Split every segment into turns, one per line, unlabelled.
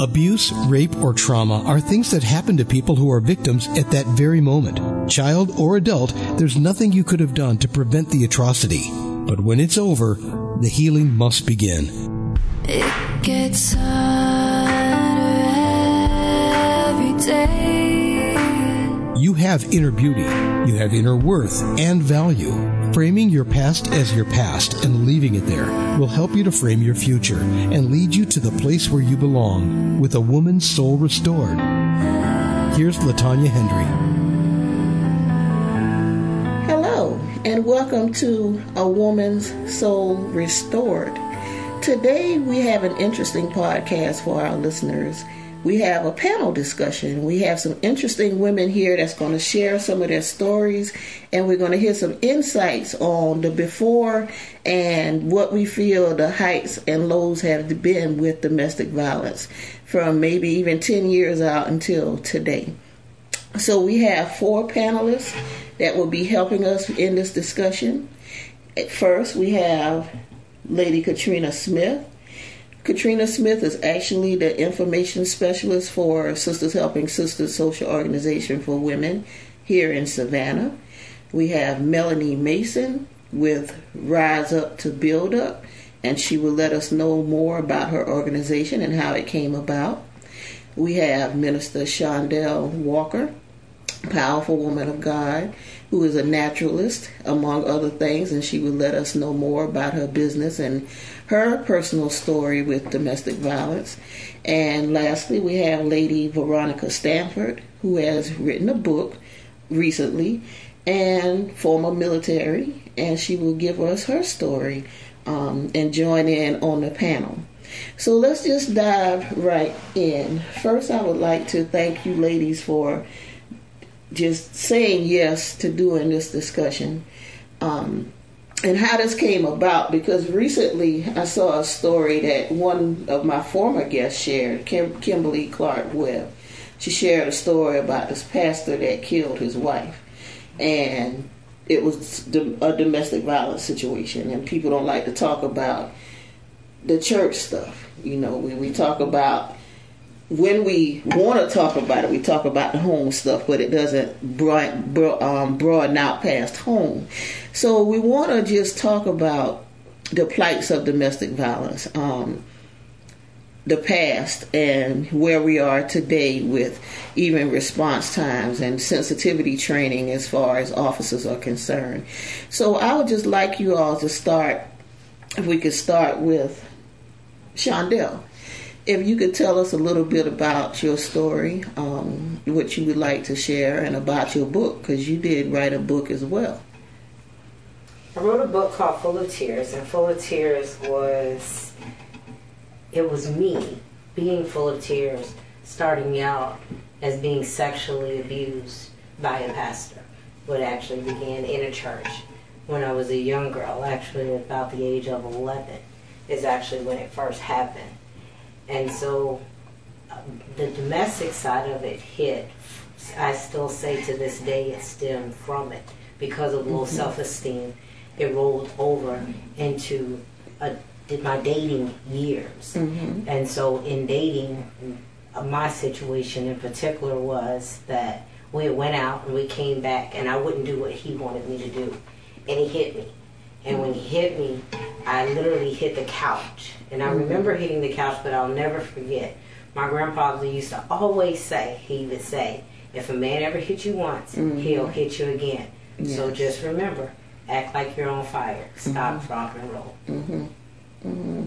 Abuse, rape, or trauma are things that happen to people who are victims at that very moment. Child or adult, there's nothing you could have done to prevent the atrocity. But when it's over, the healing must begin.
It gets harder every day.
You have inner beauty, you have inner worth and value. Framing your past as your past and leaving it there will help you to frame your future and lead you to the place where you belong with a woman's soul restored. Here's LaTonia Hendry.
Hello, and welcome to A Woman's Soul Restored. Today we have an interesting podcast for our listeners we have a panel discussion. We have some interesting women here that's going to share some of their stories, and we're going to hear some insights on the before and what we feel the heights and lows have been with domestic violence from maybe even 10 years out until today. So we have four panelists that will be helping us in this discussion. At first, we have Lady Katrina Smith. Katrina Smith is actually the information specialist for Sisters Helping Sisters Social Organization for Women here in Savannah. We have Melanie Mason with Rise Up to Build Up, and she will let us know more about her organization and how it came about. We have Minister Shondtel Walker, powerful woman of God, who is a naturalist, among other things, and she will let us know more about her business and her personal story with domestic violence. And lastly, we have Lady Veronica Stanford, who has written a book recently and former military, and she will give us her story um, and join in on the panel. So let's just dive right in. First, I would like to thank you, ladies, for just saying yes to doing this discussion. Um, and how this came about because recently I saw a story that one of my former guests shared, Kim- Kimberly Clark Webb. She shared a story about this pastor that killed his wife, and it was a domestic violence situation. And people don't like to talk about the church stuff. You know, we, we talk about when we want to talk about it, we talk about the home stuff, but it doesn't broaden, um, broaden out past home. So we want to just talk about the plights of domestic violence, um, the past, and where we are today with even response times and sensitivity training as far as officers are concerned. So I would just like you all to start, if we could start with Shondtel if you could tell us a little bit about your story, um, what you would like to share, and about your book, because you did write a book as well.
I wrote a book called Full of Tears, and Full of Tears was it was me being full of tears, starting out as being sexually abused by a pastor. What actually began in a church when I was a young girl, actually about the age of 11, is actually when it first happened and so um, the domestic side of it hit. I still say to this day it stemmed from it because of low mm-hmm. self-esteem. It rolled over into a, my dating years, mm-hmm. and so in dating, uh, my situation in particular was that we went out and we came back, and I wouldn't do what he wanted me to do, and he hit me. And when he hit me, I literally hit the couch. And I mm-hmm. remember hitting the couch, but I'll never forget. My grandfather used to always say, he would say, if a man ever hit you once, mm-hmm. he'll hit you again. Yes. So just remember, act like you're on fire. Stop, rock, and roll.
Mm-hmm. Mm-hmm.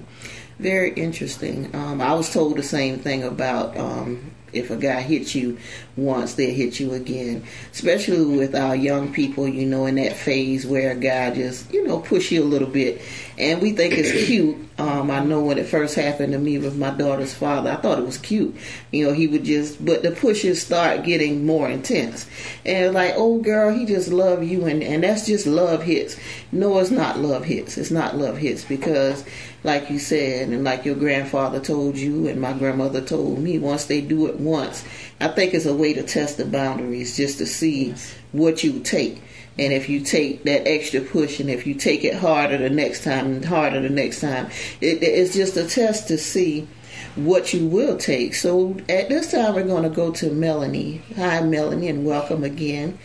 Very interesting. Um, I was told the same thing about um, if a guy hits you once, they'll hit you again. Especially with our young people, you know, in that phase where a guy just, you know, push you a little bit. And we think it's cute. Um, I know when it first happened to me with my daughter's father, I thought it was cute. You know, he would just, but the pushes start getting more intense. And like, oh girl, he just love you. And, and that's just love hits. No, it's not love hits. It's not love hits because like you said, and like your grandfather told you, and my grandmother told me, once they do it once, I think it's a way to test the boundaries just to see what you take. And if you take that extra push, and if you take it harder the next time, and harder the next time, it, it's just a test to see what you will take. So at this time, we're going to go to Melanie. Hi, Melanie, and welcome again.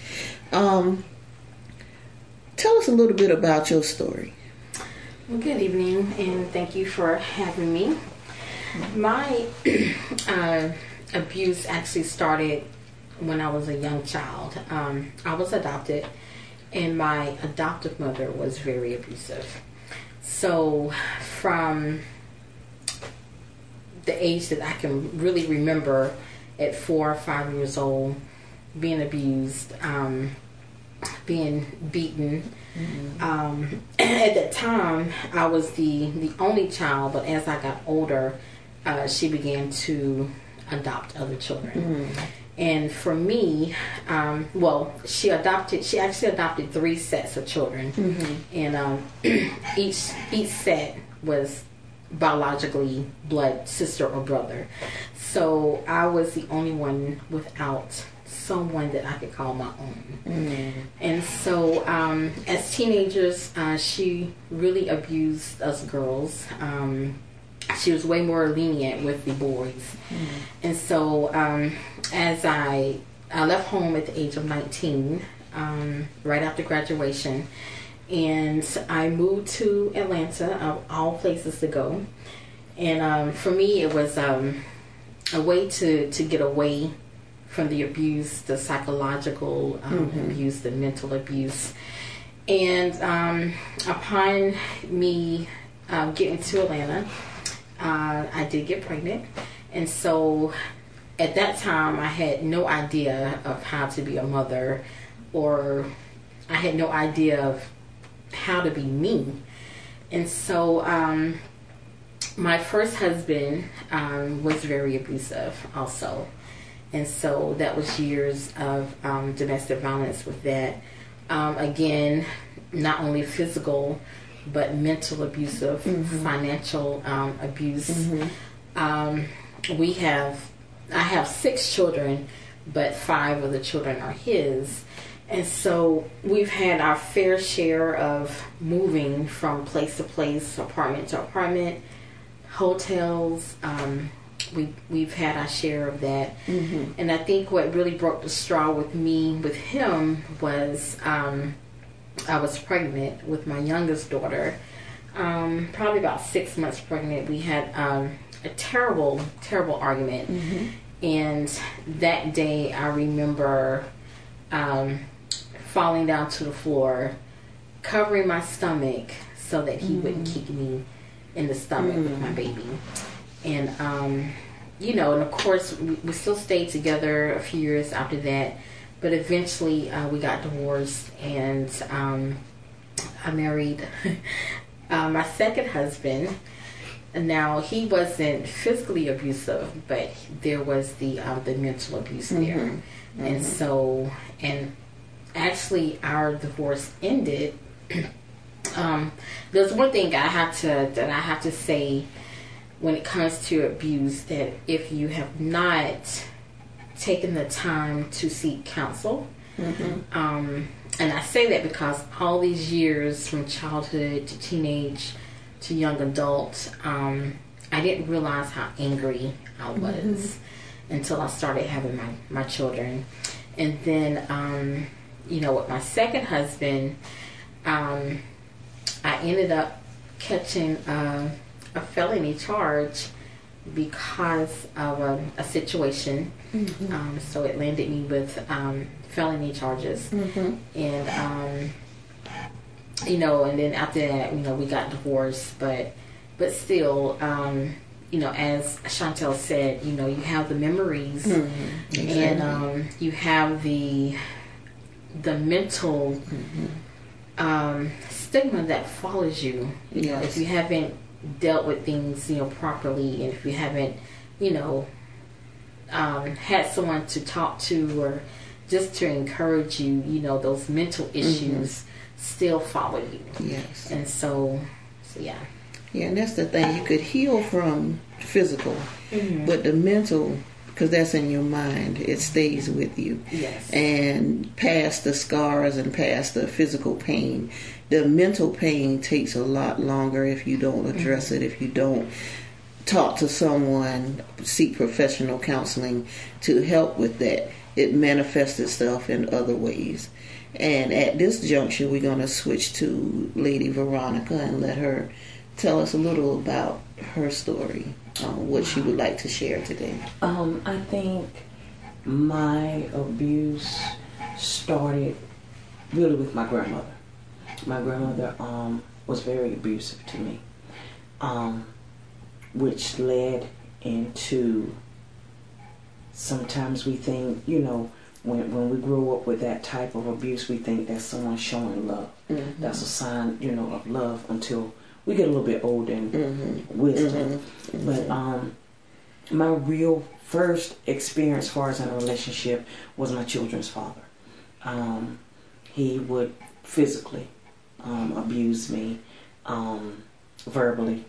Um, tell us a little bit about your story.
Well, good evening, and thank you for having me. My uh, abuse actually started when I was a young child. Um, I was adopted, and my adoptive mother was very abusive. So, from the age that I can really remember, at four or five years old, being abused, um, being beaten. Um, at that time, I was the the only child, but as I got older, uh, she began to adopt other children. And for me, um, well, she adopted. She actually adopted three sets of children, and um, each each set was biologically blood sister or brother. So I was the only one without someone that I could call my own. And so, um, as teenagers, uh, she really abused us girls. Um, she was way more lenient with the boys. And so, um, as I I left home at the age of 19, um, right after graduation, and I moved to Atlanta, of all places to go. And um, for me, it was um, a way to, to get away from the abuse, the psychological um, abuse, the mental abuse. And um, upon me um, getting to Atlanta, uh, I did get pregnant. And so at that time, I had no idea of how to be a mother, or I had no idea of how to be me. And so um, my first husband um, was very abusive, also. And so that was years of um, domestic violence with that. Um, again, not only physical, but mental abusive, financial um, abuse. Um, we have, I have six children, but five of the children are his. And so we've had our fair share of moving from place to place, apartment to apartment, hotels. Um, we we've had our share of that, and I think what really broke the straw with me with him was um, I was pregnant with my youngest daughter, um, probably about six months pregnant. We had um, a terrible, terrible argument, and that day I remember um, falling down to the floor, covering my stomach so that he wouldn't kick me in the stomach with my baby. And, um, you know, and of course, we, we still stayed together a few years after that, but eventually uh, we got divorced and um, I married uh, my second husband. Now he wasn't physically abusive, but there was the um, the mental abuse there, and so and actually our divorce ended. um, there's one thing I have to that I have to say when it comes to abuse that if you have not taken the time to seek counsel, um, and I say that because all these years from childhood to teenage to young adult, um, I didn't realize how angry I was until I started having my, my children. And then, um, you know, with my second husband, um, I ended up catching uh, a felony charge because of a, a situation. Um, so it landed me with um, felony charges. And, um, you know, and then after that, you know, we got divorced. But, but still, um, you know, as Shondtel said, you know, you have the memories and um, you have the the mental um, stigma that follows you. You know, if you haven't dealt with things, you know, properly, and if you haven't, you know, um, had someone to talk to or just to encourage you, you know, those mental issues still follow you.
Yes.
And so, so yeah.
Yeah, and that's the thing. You could heal from physical, but the mental, because that's in your mind, it stays with you.
Yes.
And past the scars and past the physical pain, the mental pain takes a lot longer if you don't address it, if you don't talk to someone, seek professional counseling to help with that. It manifests itself in other ways. And at this juncture, we're going to switch to Lady Veronica and let her tell us a little about her story, uh, what she would like to share today.
Um, I think my abuse started really with my grandmother. My grandmother um, was very abusive to me, um, which led into sometimes we think, you know, when, when we grow up with that type of abuse, we think that's someone showing love.
Mhm.
That's a sign, you know, of love until we get a little bit older and
Mhm.
wisdom.
Mhm.
But um, my real first experience, as far as in a relationship, was my children's father. Um, he would physically um, abuse me, um, verbally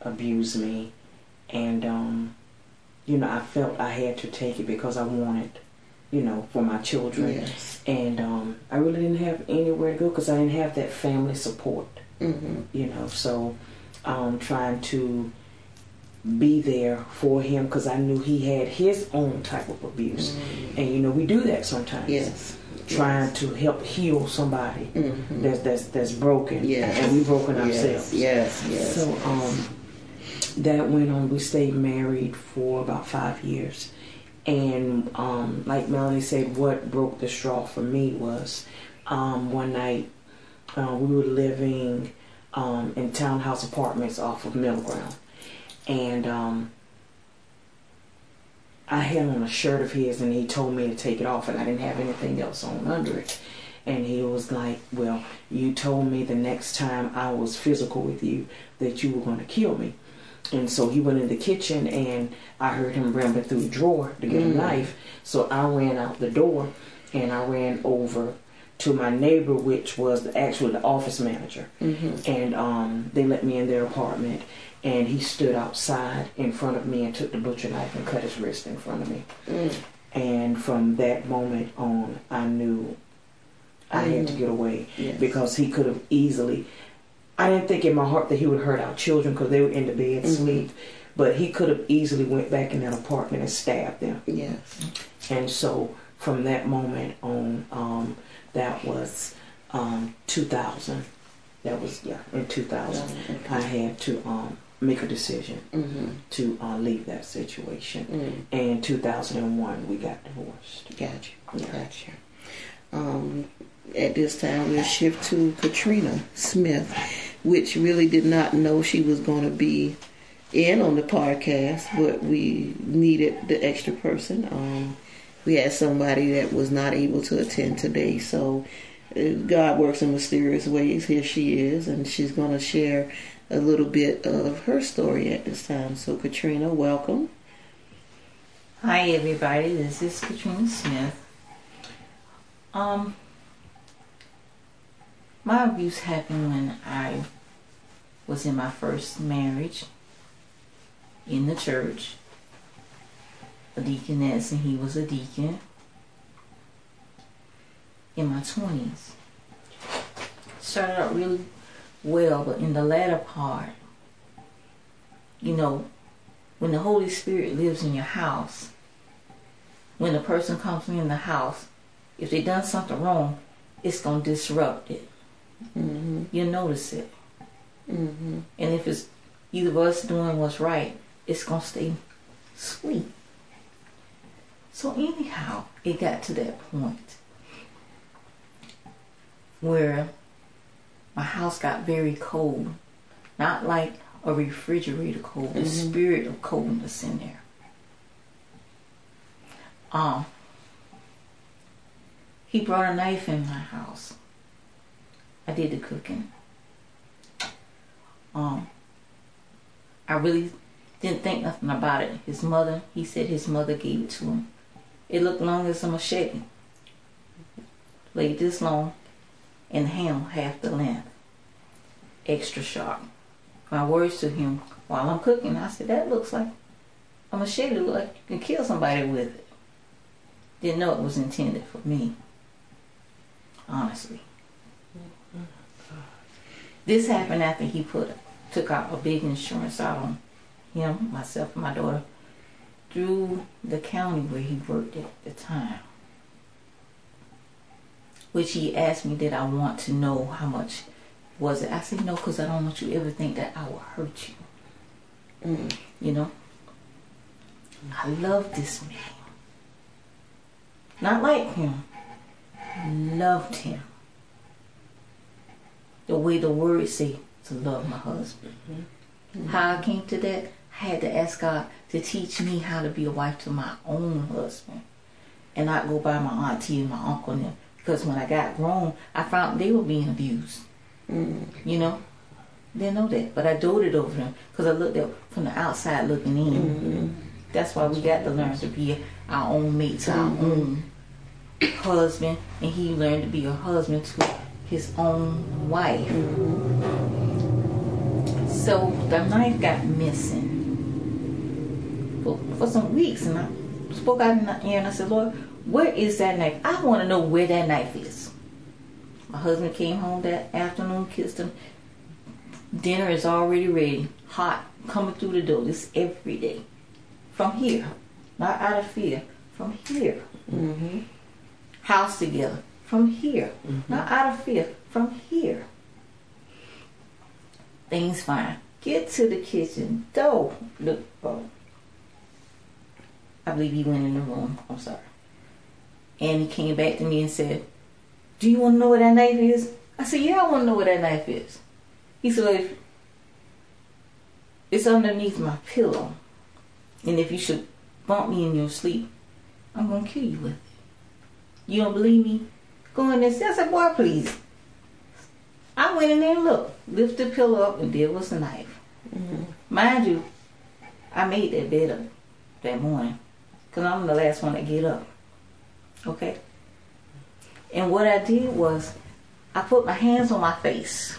abuse me, and um, you know I felt I had to take it because I wanted, you know, for my children,
Yes.
and um, I really didn't have anywhere to go because I didn't have that family support
Mm-hmm.
you know so um trying to be there for him because i knew he had his own type of abuse and you know we do that sometimes
Yes.
trying to help heal somebody
Mhm.
that's that's that's broken
Yes.
and we've broken
Yes.
ourselves
Yes. Yes.
so um that went on we stayed married for about five years and um like melanie said what broke the straw for me was um one night uh, we were living um, in townhouse apartments off of Middle Ground, and um, I had on a shirt of his, and he told me to take it off, and I didn't have anything else on under it. And he was like, "Well, you told me the next time I was physical with you that you were going to kill me." And so he went in the kitchen, and I heard him rambling through the drawer to get a knife. So I ran out the door, and I ran over to my neighbor, which was actually the office manager, and um, they let me in their apartment. And he stood outside in front of me and took the butcher knife and cut his wrist in front of me. And from that moment on, I knew I had to get away
Yes.
because he could have easily. I didn't think in my heart that he would hurt our children because they were in the bed asleep, but he could have easily went back in that apartment and stabbed them.
Yes.
And so from that moment on, um, that was um, 2000. That was yeah in 2000. I had to um, make a decision
Mm-hmm.
to uh, leave that situation.
Mm.
And 2001 we got divorced.
Gotcha. Gotcha. Um, at this time, we'll shift to Katrina Smith, which really did not know she was going to be in on the podcast, but we needed the extra person. Um, we had somebody that was not able to attend today, so uh, God works in mysterious ways. Here she is, and she's going to share a little bit of her story at this time. So, Katrina, welcome.
Hi everybody, this is Katrina Smith. Um my abuse happened when I was in my first marriage in the church. A deaconess and he was a deacon. In my twenties. Started out really well, but in the latter part, you know, when the Holy Spirit lives in your house, when a person comes in the house, if they done something wrong, it's gonna disrupt it.
Mm-hmm.
You'll notice it.
Mm-hmm.
And if it's either of us doing what's right, it's gonna stay sweet. So anyhow, it got to that point where house got very cold. Not like a refrigerator cold, the
Mhm.
spirit of coldness in there. Um he brought a knife in my house. I did the cooking. Um, I really didn't think nothing about it. His mother, he said his mother gave it to him. It looked long as a machete. Laid this long and the handle half the length. Extra sharp. My words to him while I'm cooking, I said, that looks like I'm a machete. Look like you can kill somebody with it. Didn't know it was intended for me. Honestly. This happened after he put took out a big insurance out on him, myself, and my daughter through the county where he worked at the time. Which he asked me, did I want to know how much was it? I said, no, because I don't want you to ever think that I will hurt you.
Mm.
You know? I love this man. Not like him. Loved him. The way the words say to love my husband. How I came to that, I had to ask God to teach me how to be a wife to my own husband. And not go by my auntie and my uncle and them. Because when I got grown, I found they were being abused.
Mm.
You know? Didn't know that. But I doted over them because I looked at from the outside looking in.
Mm-hmm.
That's why we got to learn to be our own mate to our own husband, and he learned to be a husband to his own wife. So the knife got missing for, for some weeks, and I spoke out in the air and I said, Lord, where is that knife? I want to know where that knife is. My husband came home that afternoon, kissed him. Dinner is already ready, hot, coming through the door. This every day. From here, not out of fear, from here.
Mm-hmm.
House together, from here, not out of fear, from here. Things fine. Get to the kitchen door. Look, oh. I believe he went in the room. I'm sorry. And he came back to me and said, Do you want to know where that knife is? I said, Yeah, I want to know where that knife is. He said, well, if It's underneath my pillow. And if you should bump me in your sleep, I'm going to kill you with it. You don't believe me? Go in there. and say- I said, Boy, please. I went in there and looked, lift the pillow up, and there was the knife. Mm-hmm. Mind you, I made that bed up that morning because I'm the last one to get up. Okay? And what I did was I put my hands on my face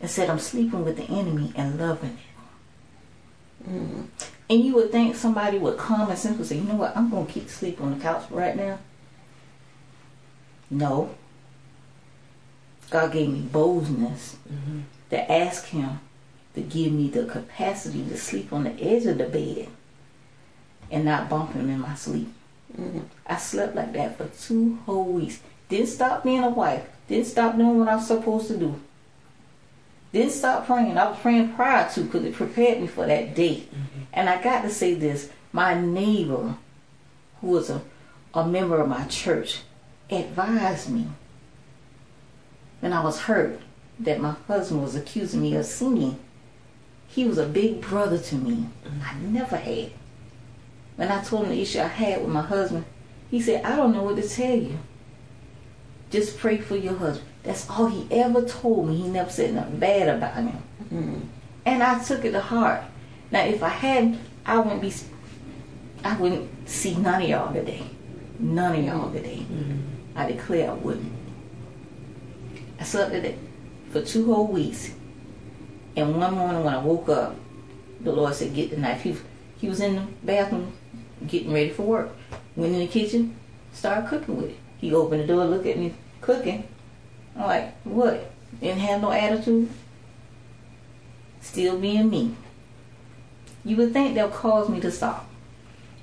and said, I'm sleeping with the enemy and loving it. Mm. And you would think somebody would come and simply say, you know what, I'm going to keep sleeping on the couch right now. No. God gave me boldness mm-hmm. to ask Him to give me the capacity to sleep on the edge of the bed and not bump Him in my sleep. Mm-hmm. I slept like that for two whole weeks. Didn't stop being a wife. Didn't stop doing what I was supposed to do. Didn't stop praying. I was praying prior to because it prepared me for that day. Mm-hmm. And I got to say this my neighbor, who was a, a member of my church, advised me when I was hurt that my husband was accusing me of singing. He was a big brother to me. Mm-hmm. I never had. When I told him the issue I had with my husband, he said, I don't know what to tell you. Just pray for your husband. That's all he ever told me. He never said nothing bad about him. Mm-hmm. And I took it to heart. Now, if I hadn't, I wouldn't be, I wouldn't see none of y'all today. None of y'all today. Mm-hmm. I declare I wouldn't. I slept it for two whole weeks. And one morning when I woke up, the Lord said, get the knife. He, he was in the bathroom getting ready for work. Went in the kitchen, started cooking with it. He opened the door, looked at me cooking. I'm like, what? Didn't have no attitude? Still being me. You would think they'll cause me to stop.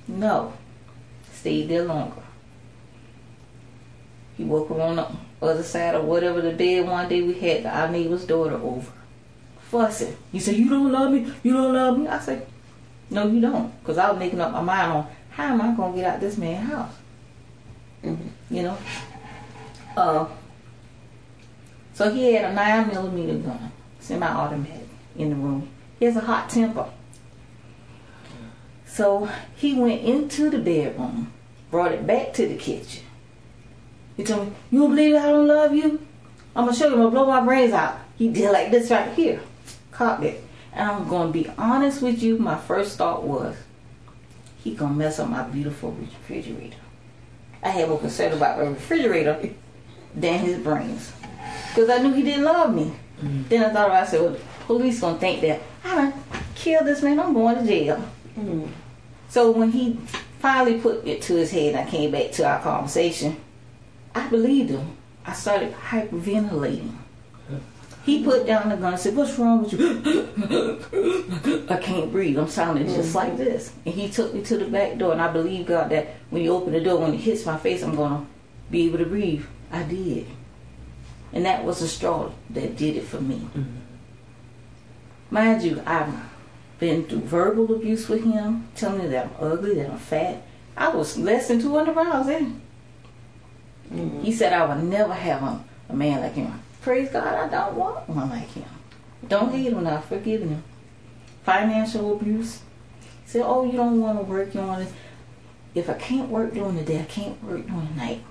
No. Stayed there longer. He woke her on the other side of whatever the bed one day we had our neighbor's daughter over. Fussing. He said, You don't love me? You don't love me? I said, No, you don't. Because I was making up my mind on how am I going to get out this man's house? You know? Uh, so he had a 9 millimeter gun, semi automatic, in the room. He has a hot temper. So he went into the bedroom, brought it back to the kitchen. He told me, You don't believe I don't love you? I'm gonna show you, I'm gonna blow my brains out. He did like this right here. Caught it. And I'm gonna be honest with you, my first thought was, he gonna mess up my beautiful refrigerator. I had more concern about the refrigerator than his brains. Because I knew he didn't love me. Mm-hmm. Then I thought about I said, well, the police gonna think that I done killed this man, I'm going to jail. Mm-hmm. So when he finally put it to his head and I came back to our conversation, I believed him. I started hyperventilating. He put down the gun and said, What's wrong with you? I can't breathe. I'm sounding just like this. And he took me to the back door. And I believe, God, that when you open the door, when it hits my face, I'm going to be able to breathe. I did. And that was the straw that did it for me. Mind you, I've been through verbal abuse with him, telling me that I'm ugly, that I'm fat. I was less than 200 pounds in. He said I would never have a, a man like him. Praise God, I don't want one like him. Don't hate him, I've forgiven him. Financial abuse. Said, oh, you don't want to work, you want to... If I can't work during the day, I can't work during the night.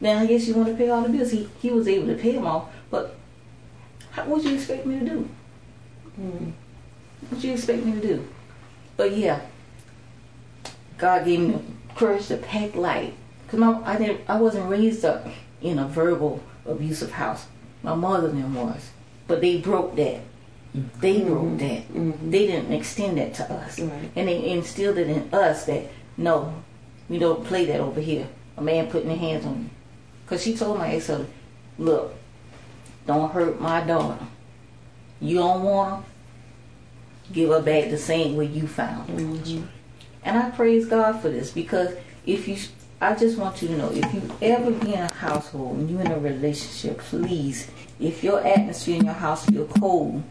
Now, I guess you want to pay all the bills. He, he was able to pay them all, but how, what you expect me to do? Mm-hmm. What you expect me to do? But yeah, God gave me the courage to pack light. Cause my, I didn't, I wasn't raised up in a verbal abusive house. My mother then was, but they broke that. They mm-hmm. broke that. Mm-hmm. They didn't extend that to us,
Right.
and they instilled it in us that no, we don't play that over here. A man putting their hands on you. Cause she told my ex husband, look, don't hurt my daughter. You don't want to give her back the same way you found her. Mm-hmm. And I praise God for this because if you, I just want you to know, if you ever be in a household and you're in a relationship, please, if your atmosphere in your house feel cold,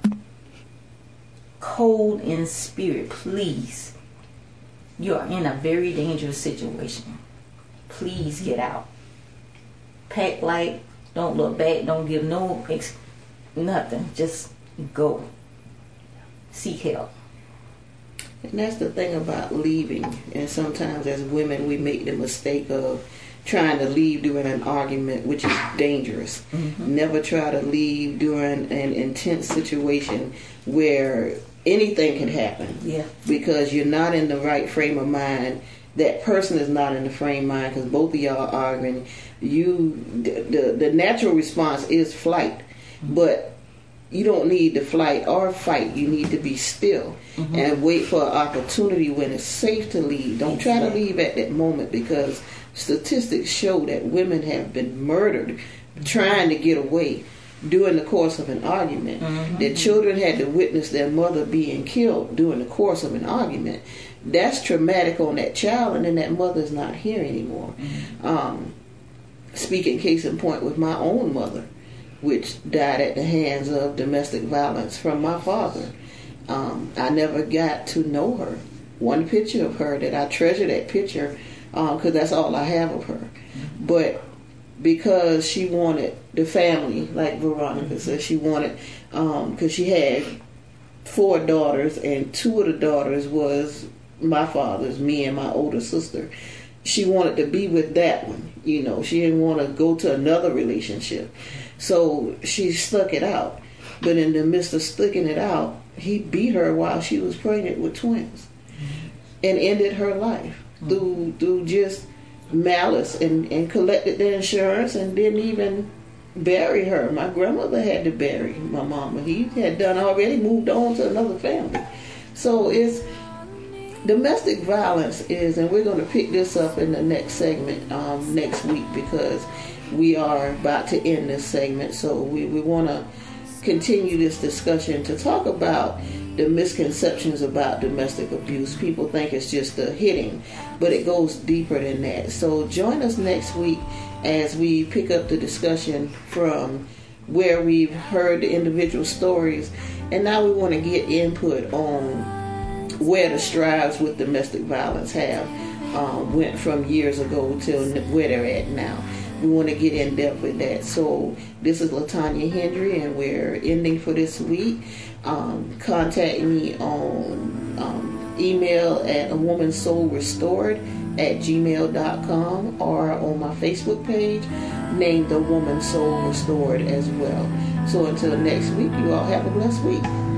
cold in spirit, please, you are in a very dangerous situation. Please get out. Pack light. Don't look back. Don't give no ex- nothing. Just go. Seek help.
And that's the thing about leaving. And sometimes as women, we make the mistake of trying to leave during an argument, which is dangerous. Mm-hmm. Never try to leave during an intense situation where anything can happen
Yeah.
because you're not in the right frame of mind. That person is not in the frame of mind because both of y'all are arguing. You, the, the the natural response is flight, mm-hmm. but you don't need to flight or fight. You need to be still mm-hmm. and wait for an opportunity when it's safe to leave. Don't try to leave at that moment because statistics show that women have been murdered trying to get away during the course of an argument. Mm-hmm. That children had to witness their mother being killed during the course of an argument. That's traumatic on that child, and then that mother's not here anymore. Mm-hmm. Um, speaking case in point with my own mother, which died at the hands of domestic violence from my father. Um, I never got to know her. One picture of her that I treasure that picture because that's all I have of her. But because she wanted the family, like Veronica said, she wanted because she had four daughters, and two of the daughters was my father's, me and my older sister. She wanted to be with that one, you know. She didn't want to go to another relationship, so she stuck it out. But in the midst of sticking it out, he beat her while she was pregnant with twins, and ended her life through through just malice and and collected the insurance and didn't even bury her. My grandmother had to bury my mama. He had done already, moved on to another family. So it's domestic violence is, and we're going to pick this up in the next segment um, next week because we are about to end this segment. So we, we want to continue this discussion to talk about the misconceptions about domestic abuse. People think it's just the hitting, but it goes deeper than that. So join us next week as we pick up the discussion from where we've heard the individual stories, and now we want to get input on where the strides with domestic violence have um, went from years ago till where they're at now. We want to get in depth with that. So this is LaTonia Hendry, and we're ending for this week. Um, contact me on um, email at a woman's soul restored at gmail.com or on my Facebook page named The Woman Soul Restored as well. So until next week, you all have a blessed week.